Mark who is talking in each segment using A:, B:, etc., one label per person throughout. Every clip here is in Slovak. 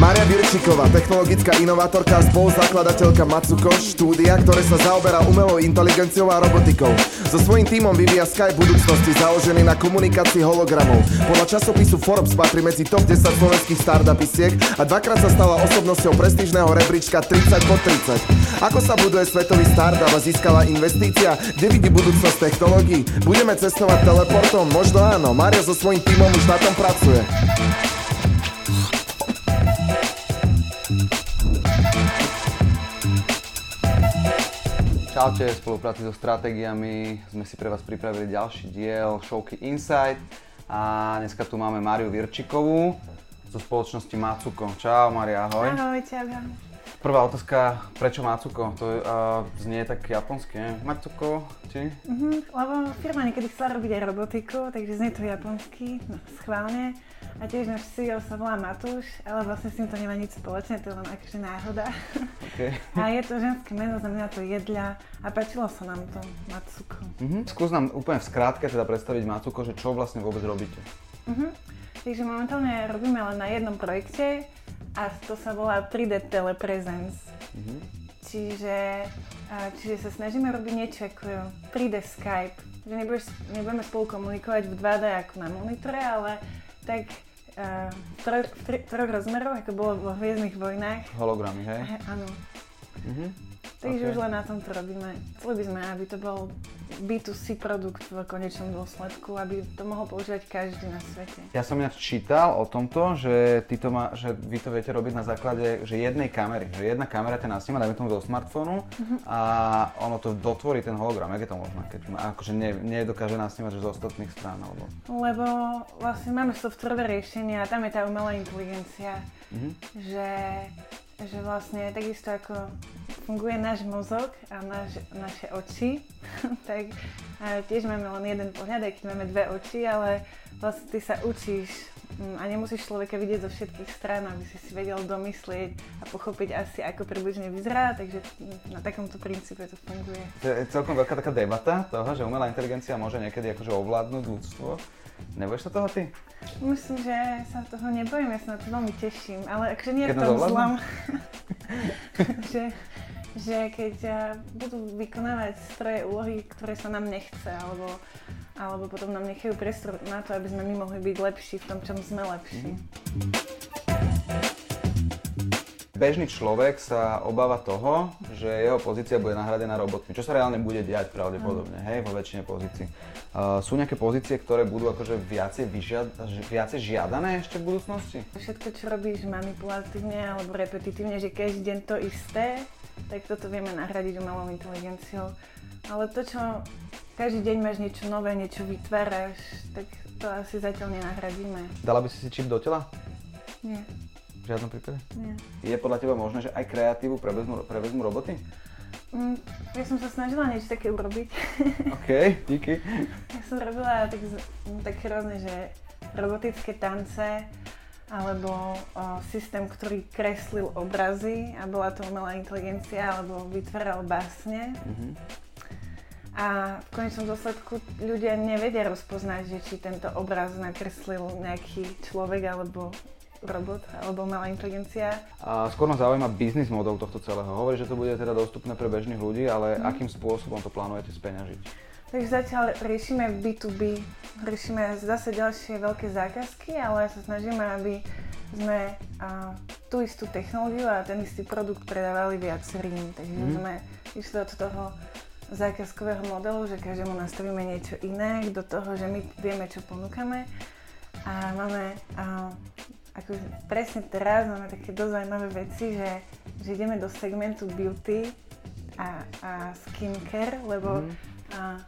A: Maria Virčiková, technologická inovátorka a spoluzakladateľka Matsuko, štúdia, ktoré sa zaoberá umelou inteligenciou a robotikou. So svojím tímom vyvíja Skype budúcnosti založený na komunikácii hologramov. Podľa časopisu Forbes patrí medzi top 10 slovenských startupisiek a dvakrát sa stala osobnosťou prestížneho rebríčka 30 po 30. Ako sa buduje svetový startup a získala investícia? Kde vidí budúcnosť technológií? Budeme cestovať teleportom? Možno áno. Maria so svojím tímom už na tom pracuje.
B: Čaute, v spolupráci so stratégiami sme si pre vás pripravili ďalší diel Showky Insight a dneska tu máme Mariu Virčikovú zo spoločnosti Matsuko. Čau Maria, ahoj.
C: Ahoj, čau.
B: Prvá otázka, prečo Matsuko? To uh, znie tak japonsky, ne? Matsuko, či?
C: Mhm, lebo firma niekedy chcela robiť aj robotiku, takže znie to japonsky, no, schválne. A tiež náš CEO sa volá Matúš, ale vlastne s ním to nemá nič spoločné, to je len akože náhoda.
B: Okay.
C: A je to ženské meno, znamená to jedľa a páčilo sa nám to Matsuko.
B: Uh-huh. Skús nám úplne v skrátke teda predstaviť Matsuko, že čo vlastne vôbec robíte.
C: Uh-huh. Takže momentálne robíme len na jednom projekte a to sa volá 3D Telepresence. Uh-huh. Čiže, čiže sa snažíme robiť niečo ako 3D Skype. Že nebudeme spolu komunikovať v 2D ako na monitore, ale tak v, tro, v, tri, troch rozmeroch, ako bolo vo Hviezdnych vojnách.
B: Hologramy, hej?
C: Áno. Uh-huh. Takže okay. už len na tomto robíme. Chceli by sme, aby to bol B2C produkt v konečnom dôsledku, aby to mohol používať každý na svete.
B: Ja som ináč čítal o tomto, že, ty to má, že vy to viete robiť na základe že jednej kamery. Že jedna kamera ťa nasníma, dajme tomu do smartfónu uh-huh. a ono to dotvorí ten hologram. Jak je to možné? Keď akože nie, nedokáže nasnímať z ostatných strán? Alebo...
C: Lebo vlastne máme softwarové riešenia a tam je tá umelá inteligencia, uh-huh. že že vlastne takisto ako funguje náš mozog a náš, naše oči, tak tiež máme len jeden pohľad, aj keď máme dve oči, ale vlastne ty sa učíš mm, a nemusíš človeka vidieť zo všetkých strán, aby si si vedel domyslieť a pochopiť asi, ako približne vyzerá, takže na takomto princípe to funguje.
B: To je celkom veľká taká debata toho, že umelá inteligencia môže niekedy akože ovládnuť ľudstvo. Nebojíš sa toho ty?
C: Myslím, že sa toho nebojím, ja sa na to veľmi teším, ale akože nie v tom zlom, že, že keď budú vykonávať stroje úlohy, ktoré sa nám nechce, alebo, alebo potom nám nechajú priestor na to, aby sme my mohli byť lepší v tom, čom sme lepší. Mm
B: bežný človek sa obáva toho, že jeho pozícia bude nahradená robotmi, čo sa reálne bude diať pravdepodobne, mm. hej, vo väčšine pozícií. Uh, sú nejaké pozície, ktoré budú akože viacej, vyžiad, viacej žiadané ešte v budúcnosti?
C: Všetko, čo robíš manipulatívne alebo repetitívne, že každý deň to isté, tak toto vieme nahradiť umelou inteligenciou. Ale to, čo každý deň máš niečo nové, niečo vytváraš, tak to asi zatiaľ nenahradíme.
B: Dala by si si čip do tela?
C: Nie.
B: V žiadnom prípade?
C: Nie.
B: Je podľa teba možné, že aj kreatívu prevezmú, prevezmú roboty?
C: Mm, ja som sa snažila niečo také urobiť.
B: OK, díky.
C: Ja som robila tak, tak rôzne, že robotické tance, alebo o, systém, ktorý kreslil obrazy a bola to umelá inteligencia, alebo vytváral básne. Mm-hmm. A v konečnom dôsledku ľudia nevedia rozpoznať, že či tento obraz nakreslil nejaký človek alebo robot alebo malá inteligencia.
B: A skôr ma zaujíma biznis model tohto celého. Hovorí, že to bude teda dostupné pre bežných ľudí, ale mm. akým spôsobom to plánujete speňažiť?
C: Takže zatiaľ riešime B2B, riešime zase ďalšie veľké zákazky, ale sa snažíme, aby sme a, tú istú technológiu a ten istý produkt predávali viacerým. Takže mm. sme išli od toho zákazkového modelu, že každému nastavíme niečo iné, do toho, že my vieme, čo ponúkame a máme a, ako presne teraz máme také dosť zaujímavé veci, že, že ideme do segmentu beauty a, a skincare, lebo mm. a,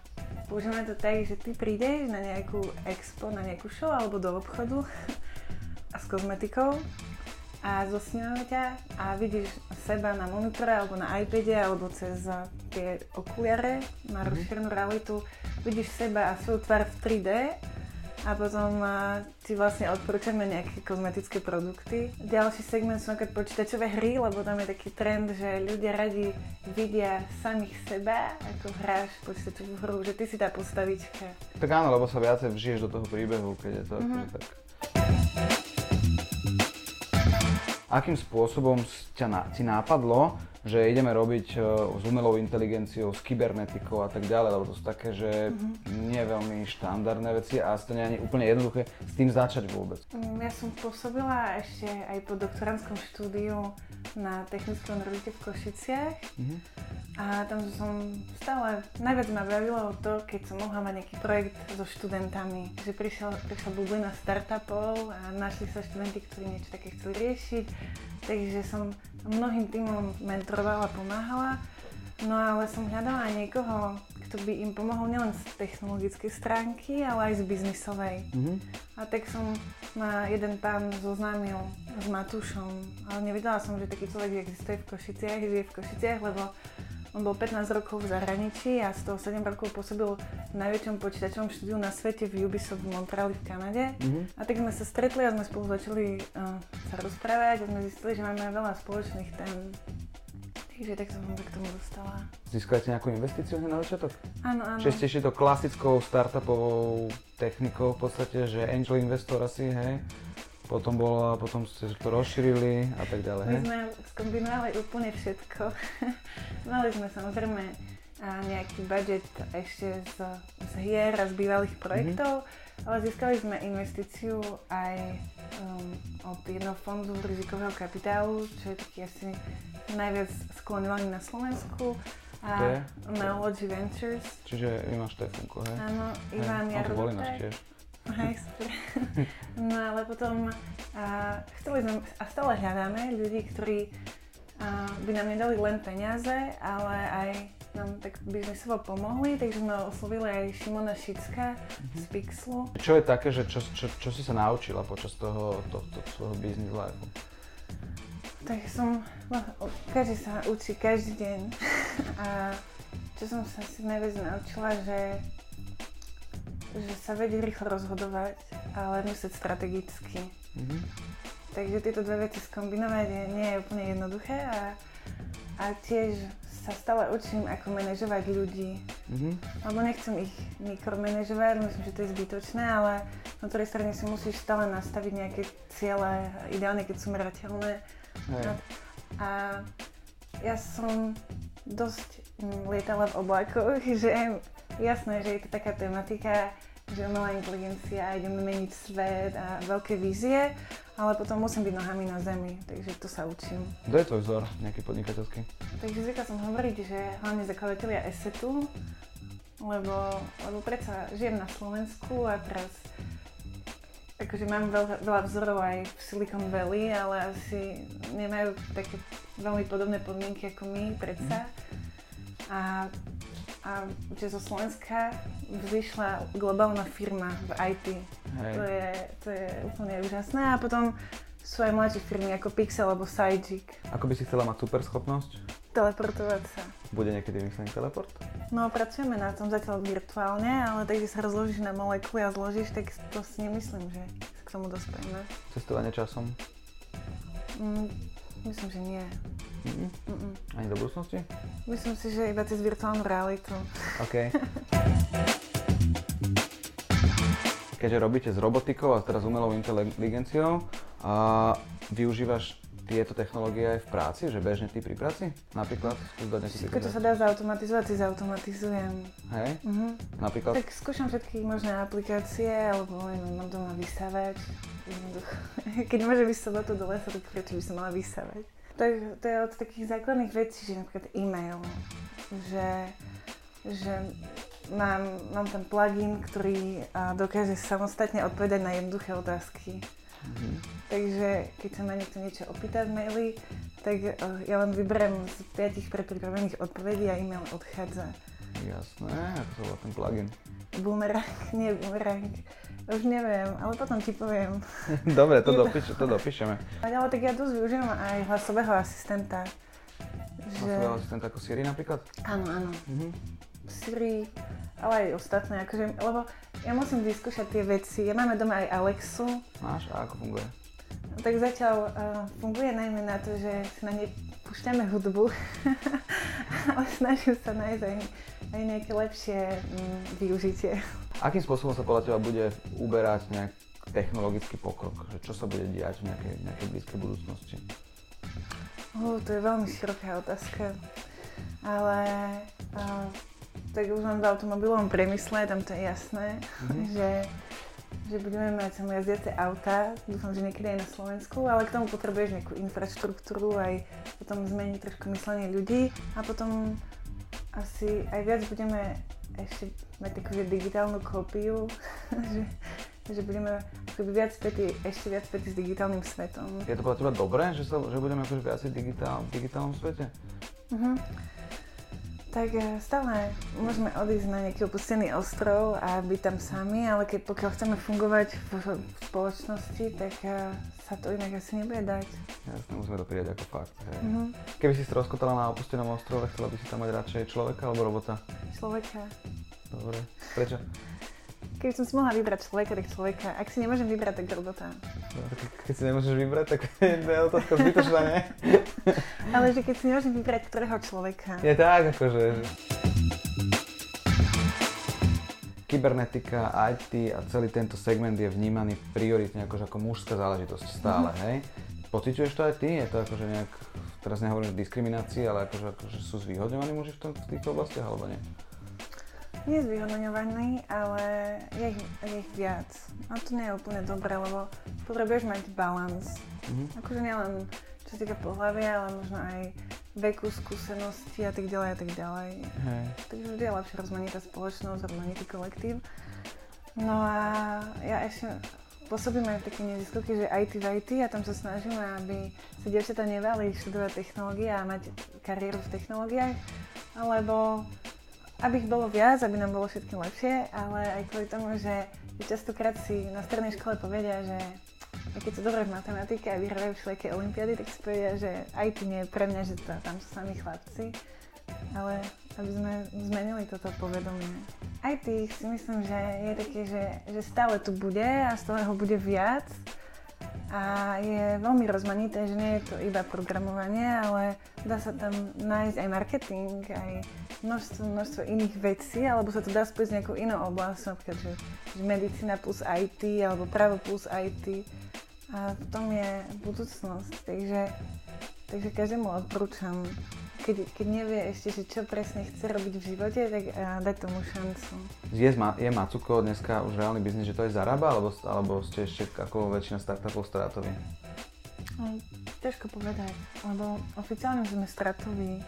C: používame to tak, že ty prídeš na nejakú expo, na nejakú show alebo do obchodu a s kozmetikou a zosňujeme ťa a vidíš seba na monitore alebo na iPade alebo cez tie okuliare na mm. rozšírenú realitu, vidíš seba a svoju tvár v 3D a potom uh, ti vlastne odporúčame nejaké kozmetické produkty. Ďalší segment sú napríklad počítačové hry, lebo tam je taký trend, že ľudia radi vidia samých seba, ako hráš počítačovú hru, že ty si tá postavička.
B: Tak áno, lebo sa viacej vžiješ do toho príbehu, keď je to mm-hmm. tak. Akým spôsobom ťa ti nápadlo, že ideme robiť uh, s umelou inteligenciou, s kybernetikou a tak ďalej, lebo to sú také, že mm-hmm. nie veľmi štandardné veci a to nie je úplne jednoduché s tým začať vôbec.
C: Mm, ja som pôsobila ešte aj po doktorantskom štúdiu na Technickom univerzite v Košiciach mm-hmm. A tam som stále, najviac ma bavilo to, keď som mohla mať nejaký projekt so študentami, že prišiel, prišla bublina startupov a našli sa študenti, ktorí niečo také chceli riešiť, takže som mnohým týmom mentorovala, pomáhala, no ale som hľadala aj niekoho, kto by im pomohol nielen z technologickej stránky, ale aj z biznisovej. Mm-hmm. A tak som ma jeden pán zoznámil s Matúšom, ale nevedela som, že taký človek existuje v Košiciach, žije v Košiciach, lebo on bol 15 rokov v zahraničí a z toho 7 rokov pôsobil najväčšom počítačovom štúdiu na svete v Ubisoft v Montreali v Kanade. Mm-hmm. A tak sme sa stretli a sme spolu začali uh, sa rozprávať a sme zistili, že máme veľa spoločných tém. Takže tak som sa k tomu dostala.
B: Získali nejakú investíciu na začiatok?
C: Áno, áno.
B: Čiže ste išli to klasickou startupovou technikou v podstate, že angel investor asi, hej? Potom bolo, potom ste to rozšírili a tak ďalej.
C: My sme skombinovali úplne všetko. Mali sme samozrejme nejaký budget ešte z, z hier a z bývalých mhm. projektov, mm-hmm. ale získali sme investíciu aj um, od jedného fondu rizikového kapitálu, čo je taký asi najviac sklonovaný na Slovensku. A Melody Ventures.
B: Čiže Ivan Štefunko, hej?
C: Áno, Ivan Jarotek.
B: tiež.
C: Hej. No ale potom a, chceli sme, a stále hľadáme ľudí, ktorí a, by nám nedali len peniaze, ale aj nám tak biznisovo pomohli, takže sme oslovili aj Šimona Šicka mm-hmm. z Pixlu.
B: Čo je také, že čo, čo, čo si sa naučila počas toho, to, to, svojho business life?
C: Tak som, no, každý sa učí každý deň a čo som sa si najviac naučila, že že sa vedie rýchlo rozhodovať, ale myslieť strategicky. Mm-hmm. Takže tieto dve veci skombinovať je, nie je úplne jednoduché a, a tiež sa stále učím, ako manažovať ľudí. Mm-hmm. Lebo nechcem ich mikromanežovať, myslím, že to je zbytočné, ale na druhej strane si musíš stále nastaviť nejaké ciele, ideálne keď sú merateľné. A, a ja som dosť lietala v oblakoch, že Jasné, že je to taká tematika, že umelá inteligencia, ideme meniť svet a veľké vízie, ale potom musím byť nohami na zemi, takže to sa učím.
B: Kto je tvoj vzor, nejaký podnikateľský?
C: Takže zvykla som hovoriť, že hlavne zakladatelia Esetu, lebo, lebo predsa žijem na Slovensku a teraz akože mám veľa, veľa vzorov aj v Silicon Valley, ale asi nemajú také veľmi podobné podmienky ako my predsa. A a že zo Slovenska vzýšla globálna firma v IT. Hej. To, je, to je úplne úžasné. A potom sú aj mladšie firmy ako Pixel alebo Sajik.
B: Ako by si chcela mať super schopnosť?
C: Teleportovať sa.
B: Bude niekedy vymyslený teleport?
C: No, pracujeme na tom zatiaľ virtuálne, ale tak, sa rozložíš na molekuly a zložíš, tak to si nemyslím, že k tomu dospejeme.
B: Cestovanie časom?
C: Mm, myslím, že nie.
B: Mm-mm. Mm-mm. Ani do budúcnosti?
C: Myslím si, že iba cez virtuálnu realitu.
B: OK. Keďže robíte s robotikou a teraz umelou inteligenciou, a využívaš tieto technológie aj v práci, že bežne ty pri práci? Napríklad?
C: Všetko, čo sa dá zautomatizovať, si zautomatizujem.
B: Hej? Uh-huh. Napríklad?
C: Tak skúšam všetky možné aplikácie, alebo neviem, mám doma vysávať. Keď môže vysť sobotu do lesa, tak prečo by som mala vysávať? To je, to je od takých základných vecí, že napríklad e-mail, že, že mám, mám tam plugin, ktorý dokáže samostatne odpovedať na jednoduché otázky. Mm-hmm. Takže keď sa ma niekto niečo opýta v maili, tak uh, ja len vyberiem z piatich prepripravených odpovedí a e-mail odchádza.
B: Jasné, ako sa ten plugin?
C: Boomerang, nie boomerang. Už neviem, ale potom ti poviem.
B: Dobre, to, dopíš, to dopíšeme.
C: Ale tak ja dosť využívam aj hlasového asistenta.
B: Že... Hlasového asistenta ako Siri napríklad?
C: Áno, áno. Mm-hmm. Siri, ale aj ostatné, akože, lebo ja musím vyskúšať tie veci. Ja máme doma aj Alexu.
B: Máš? A ako funguje?
C: Tak zatiaľ uh, funguje najmä na to, že si na nej púšťame hudbu, ale snažím sa nájsť aj, aj nejaké lepšie mm, využitie.
B: Akým spôsobom sa podľa teba bude uberať nejak technologický pokrok? Že čo sa bude diať v nejakej, nejakej blízkej budúcnosti?
C: Uh, to je veľmi široká otázka, ale uh, tak už len v automobilovom priemysle, tam to je jasné, mm-hmm. že, že budeme mať sem jazdiace auta, dúfam, že niekedy aj na Slovensku, ale k tomu potrebuješ nejakú infraštruktúru, aj potom zmeniť trošku myslenie ľudí a potom asi aj viac budeme ešte mať takú digitálnu kópiu, že, že budeme akoby viac spätí, ešte viac spätí s digitálnym svetom.
B: Je to podľa teba dobré, že, sa, že budeme akože viac digitál, v digitálnom svete?
C: Uh-huh. Tak e, stále môžeme odísť na nejaký opustený ostrov a byť tam sami, ale keď pokiaľ chceme fungovať v, v spoločnosti, tak uh, sa to inak asi nebude dať.
B: Jasne, musíme to prijať ako fakt. Hej. Uh-huh. Keby si stroskotala na opustenom ostrove, chcela by si tam mať radšej človeka alebo robota?
C: Človeka.
B: Dobre. Prečo?
C: Keby som si mohla vybrať človeka, tak človeka. Ak si nemôžem vybrať, tak robota.
B: Keď si nemôžeš vybrať, tak je otázka zbytočná, nie?
C: Ale že keď si nemôžem vybrať, ktorého človeka.
B: Je tak, akože... Kybernetika, IT a celý tento segment je vnímaný prioritne akože ako mužská záležitosť stále, mm-hmm. hej? Pociťuješ to aj ty? Je to akože nejak, teraz nehovorím o diskriminácii, ale akože, akože sú zvýhodňovaní muži v, tom, v týchto oblastiach, alebo nie?
C: je zvyhodňovaný, ale je ich, je ich viac. A to nie je úplne dobré, lebo potrebuješ mať balans. Mm-hmm. Akože nielen čo sa týka pohľavia, ale možno aj veku, skúsenosti a tak ďalej a tak ďalej. Hej. Takže vždy je lepšia rozmanitá spoločnosť, rozmanitý kolektív. No a ja ešte pôsobím aj v takej neziskovke, že IT v IT a tam sa snažíme, aby sa dievčatá nevali študovať technológie a mať kariéru v technológiách, alebo aby ich bolo viac, aby nám bolo všetkým lepšie, ale aj kvôli tomu, že častokrát si na strednej škole povedia, že keď sú dobré v matematike a vyhrávajú všelijaké olimpiady, tak si povedia, že aj ty nie je pre mňa, že to, tam sú sami chlapci. Ale aby sme zmenili toto povedomie. Aj ty si myslím, že je také, že, že stále tu bude a stále ho bude viac a je veľmi rozmanité, že nie je to iba programovanie, ale dá sa tam nájsť aj marketing, aj množstvo, množstvo iných vecí, alebo sa to dá spojiť s nejakou inou oblasťou, napríklad, že, že medicína plus IT, alebo právo plus IT. A v tom je budúcnosť, takže, takže každému odporúčam keď, keď nevie ešte, že čo presne chce robiť v živote, tak uh, dať tomu šancu.
B: Je, je Macuko dneska už reálny biznis, že to je zarába, alebo, alebo ste ešte ako väčšina startupov stratoví?
C: No, ťažko povedať, lebo oficiálne sme stratoví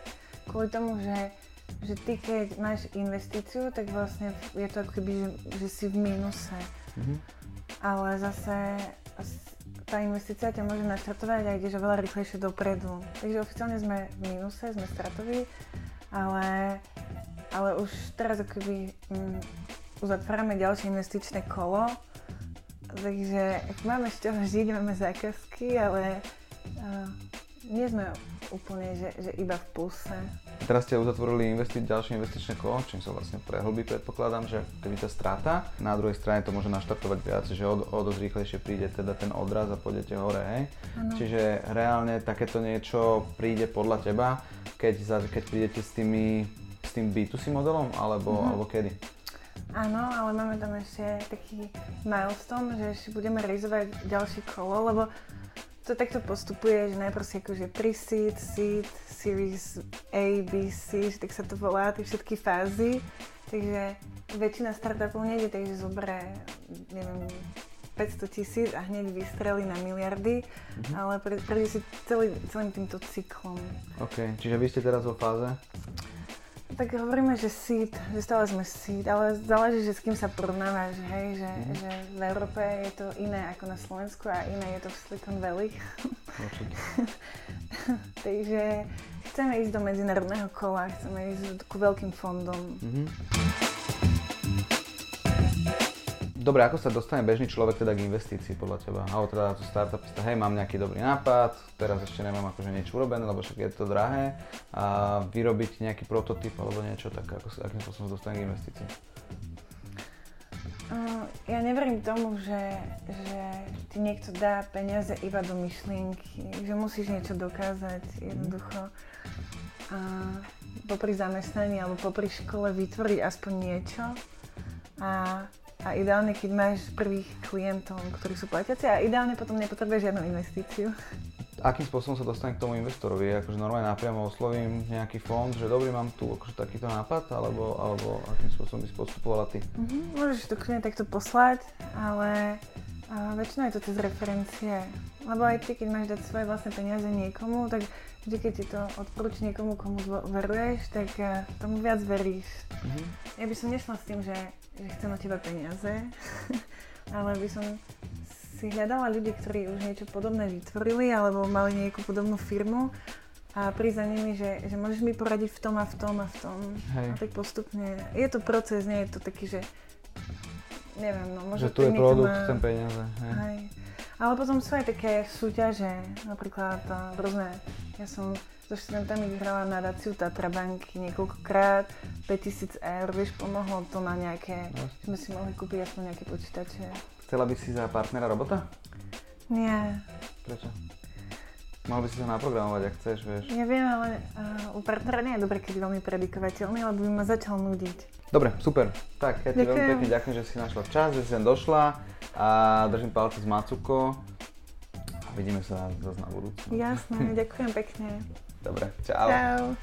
C: kvôli tomu, že, že ty keď máš investíciu, tak vlastne je to ako keby, že, že si v mínuse. Mm-hmm. Ale zase tá investícia ťa môže naštartovať a ideš oveľa rýchlejšie dopredu. Takže oficiálne sme v mínuse, sme stratoví, ale, ale už teraz akoby um, uzatvárame ďalšie investičné kolo, takže máme z čoho žiť, zákazky, ale uh, nie sme úplne, že, že iba v pulse.
B: Teraz ste uzatvorili investi- ďalšie investičné kolo, čím sa vlastne prehlbí, predpokladám, že keby tá strata, na druhej strane to môže naštartovať viac, že o, o dosť rýchlejšie príde teda ten odraz a pôjdete hore, hej? Ano. Čiže reálne takéto niečo príde podľa teba, keď, za, keď prídete s, tými, s tým B2C modelom, alebo, uh-huh. alebo kedy?
C: Áno, ale máme tam ešte taký milestone, že ešte budeme realizovať ďalšie kolo, lebo to takto postupuje, že najprv si akože pre-seed, seed, series A, B, C, že tak sa to volá, tie všetky fázy. Takže väčšina startupov nejde, takže zoberie, neviem, 500 tisíc a hneď vystrelí na miliardy, mm-hmm. ale prejde si celý, celým týmto cyklom.
B: OK, čiže vy ste teraz vo fáze?
C: Tak hovoríme, že seed, že stále sme seed, ale záleží, že s kým sa porovnávaš, hej, že, mm. že v Európe je to iné ako na Slovensku a iné je to v Silicon Valley. Takže chceme ísť do medzinárodného kola, chceme ísť ku veľkým fondom. Mm-hmm.
B: Dobre, ako sa dostane bežný človek teda k investícii podľa teba? Alebo teda to startupista, hej, mám nejaký dobrý nápad, teraz ešte nemám akože niečo urobené, lebo však je to drahé, a vyrobiť nejaký prototyp alebo niečo, tak ako, akým spôsobom sa dostane k investícii?
C: Ja neverím tomu, že, že ti niekto dá peniaze iba do myšlienky, že musíš niečo dokázať jednoducho. A popri zamestnaní alebo popri škole vytvoriť aspoň niečo. A a ideálne, keď máš prvých klientov, ktorí sú platiaci a ideálne potom nepotrebuješ žiadnu investíciu.
B: Akým spôsobom sa dostane k tomu investorovi? Akože normálne napriamo oslovím nejaký fond, že dobrý, mám tu akože takýto nápad, alebo, alebo akým spôsobom by si postupovala ty?
C: Mm-hmm, môžeš to kľudne takto poslať, ale a väčšinou je to cez referencie. Lebo aj ty, keď máš dať svoje vlastné peniaze niekomu, tak vždy, keď ti to odporúči niekomu, komu veruješ, tak uh, tomu viac veríš. Mm-hmm. Ja by som nešla s tým, že, že chcem od teba peniaze, ale by som si hľadala ľudí, ktorí už niečo podobné vytvorili alebo mali nejakú podobnú firmu a prísť za nimi, že, že môžeš mi poradiť v tom a v tom a v tom. Hej. A tak postupne. Je to proces, nie je to taký, že neviem, no možno...
B: Že tu je produkt, má... chcem peniaze. Hej.
C: hej. Ale potom sú aj také súťaže, napríklad rôzne, ja som so študentami vyhrala nadáciu Tatra banky niekoľkokrát, 5000 eur, vieš, pomohlo to na nejaké, no. sme si mohli kúpiť aspoň nejaké počítače.
B: Chcela by si za partnera robota?
C: Nie.
B: Prečo? Mal by si sa naprogramovať, ak chceš, vieš.
C: Ja viem, ale uh, u partnera nie je dobre, keď je veľmi predikovateľný, lebo by ma začal nudiť.
B: Dobre, super. Tak, ja ti veľmi pekne ďakujem, že si našla čas, že si sem došla a držím palce z Macuko vidíme sa zase na budúce.
C: Jasné, ďakujem pekne.
B: Dobre, čau.
C: Čau.